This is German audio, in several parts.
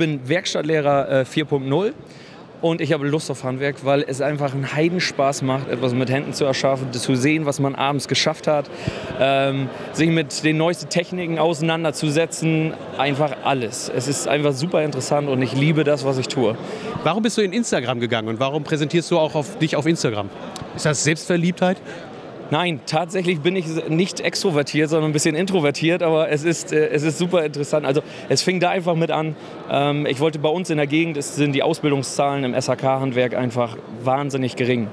bin Werkstattlehrer äh, 4.0 und ich habe Lust auf Handwerk, weil es einfach einen Heidenspaß macht, etwas mit Händen zu erschaffen, zu sehen, was man abends geschafft hat, ähm, sich mit den neuesten Techniken auseinanderzusetzen, einfach alles. Es ist einfach super interessant und ich liebe das, was ich tue. Warum bist du in Instagram gegangen und warum präsentierst du auch auf, dich auf Instagram? Ist das Selbstverliebtheit? Nein, tatsächlich bin ich nicht extrovertiert, sondern ein bisschen introvertiert, aber es ist, äh, es ist super interessant. Also es fing da einfach mit an. Ähm, ich wollte bei uns in der Gegend, es sind die Ausbildungszahlen im SHK-Handwerk einfach wahnsinnig gering.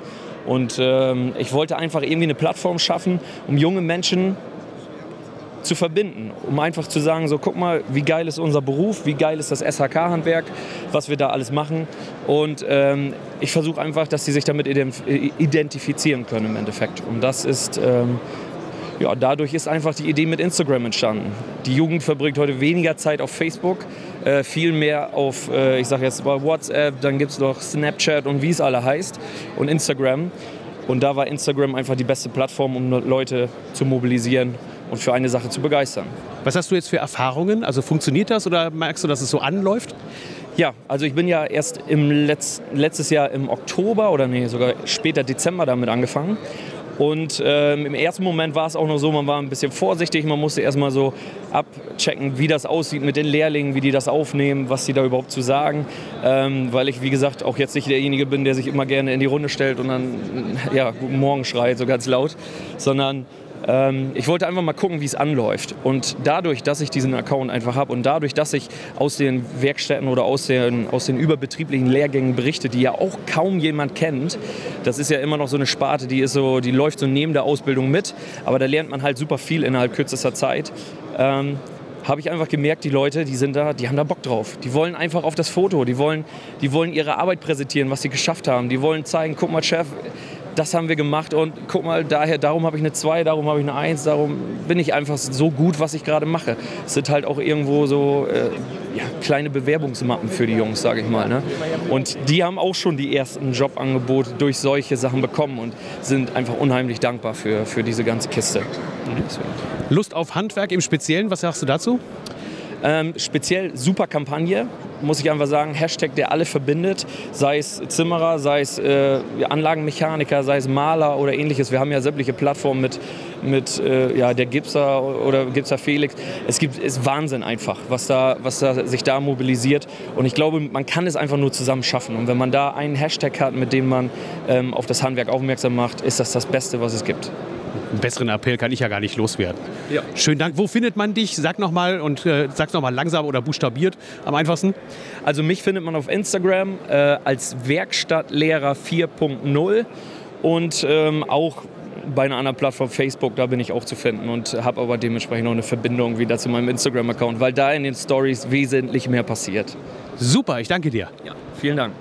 Und ähm, ich wollte einfach irgendwie eine Plattform schaffen, um junge Menschen zu verbinden, um einfach zu sagen, so guck mal, wie geil ist unser Beruf, wie geil ist das SHK-Handwerk, was wir da alles machen. Und ähm, ich versuche einfach, dass sie sich damit identifizieren können im Endeffekt. Und das ist, ähm, ja, dadurch ist einfach die Idee mit Instagram entstanden. Die Jugend verbringt heute weniger Zeit auf Facebook, äh, viel mehr auf, äh, ich sage jetzt mal WhatsApp, dann gibt es noch Snapchat und wie es alle heißt und Instagram. Und da war Instagram einfach die beste Plattform, um Leute zu mobilisieren und für eine Sache zu begeistern. Was hast du jetzt für Erfahrungen? Also funktioniert das oder merkst du, dass es so anläuft? Ja, also ich bin ja erst im Letz letztes Jahr im Oktober oder nee, sogar später Dezember damit angefangen. Und ähm, im ersten Moment war es auch noch so, man war ein bisschen vorsichtig, man musste erstmal so abchecken, wie das aussieht mit den Lehrlingen, wie die das aufnehmen, was sie da überhaupt zu sagen. Ähm, weil ich, wie gesagt, auch jetzt nicht derjenige bin, der sich immer gerne in die Runde stellt und dann, ja, guten Morgen schreit, so ganz laut, sondern ich wollte einfach mal gucken, wie es anläuft. Und dadurch, dass ich diesen Account einfach habe und dadurch, dass ich aus den Werkstätten oder aus den, aus den überbetrieblichen Lehrgängen berichte, die ja auch kaum jemand kennt, das ist ja immer noch so eine Sparte, die, ist so, die läuft so neben der Ausbildung mit, aber da lernt man halt super viel innerhalb kürzester Zeit. Ähm, habe ich einfach gemerkt, die Leute, die sind da, die haben da Bock drauf. Die wollen einfach auf das Foto, die wollen, die wollen ihre Arbeit präsentieren, was sie geschafft haben. Die wollen zeigen, guck mal, Chef, das haben wir gemacht und guck mal, daher, darum habe ich eine 2, darum habe ich eine 1, darum bin ich einfach so gut, was ich gerade mache. Es sind halt auch irgendwo so äh, ja, kleine Bewerbungsmappen für die Jungs, sage ich mal. Ne? Und die haben auch schon die ersten Jobangebote durch solche Sachen bekommen und sind einfach unheimlich dankbar für, für diese ganze Kiste. Lust auf Handwerk im Speziellen, was sagst du dazu? Ähm, speziell super Kampagne, muss ich einfach sagen. Hashtag, der alle verbindet, sei es Zimmerer, sei es äh, Anlagenmechaniker, sei es Maler oder ähnliches. Wir haben ja sämtliche Plattformen mit, mit äh, ja, der Gipser oder Gipser Felix. Es gibt ist Wahnsinn einfach, was da, was da sich da mobilisiert. Und ich glaube, man kann es einfach nur zusammen schaffen. Und wenn man da einen Hashtag hat, mit dem man ähm, auf das Handwerk aufmerksam macht, ist das das Beste, was es gibt. Einen besseren Appell kann ich ja gar nicht loswerden. Ja. Schönen Dank. Wo findet man dich? Sag nochmal und äh, sag's nochmal langsam oder buchstabiert am einfachsten. Also mich findet man auf Instagram äh, als Werkstattlehrer 4.0 und ähm, auch bei einer anderen Plattform Facebook, da bin ich auch zu finden und habe aber dementsprechend noch eine Verbindung wieder zu meinem Instagram-Account, weil da in den Stories wesentlich mehr passiert. Super, ich danke dir. Ja, vielen Dank.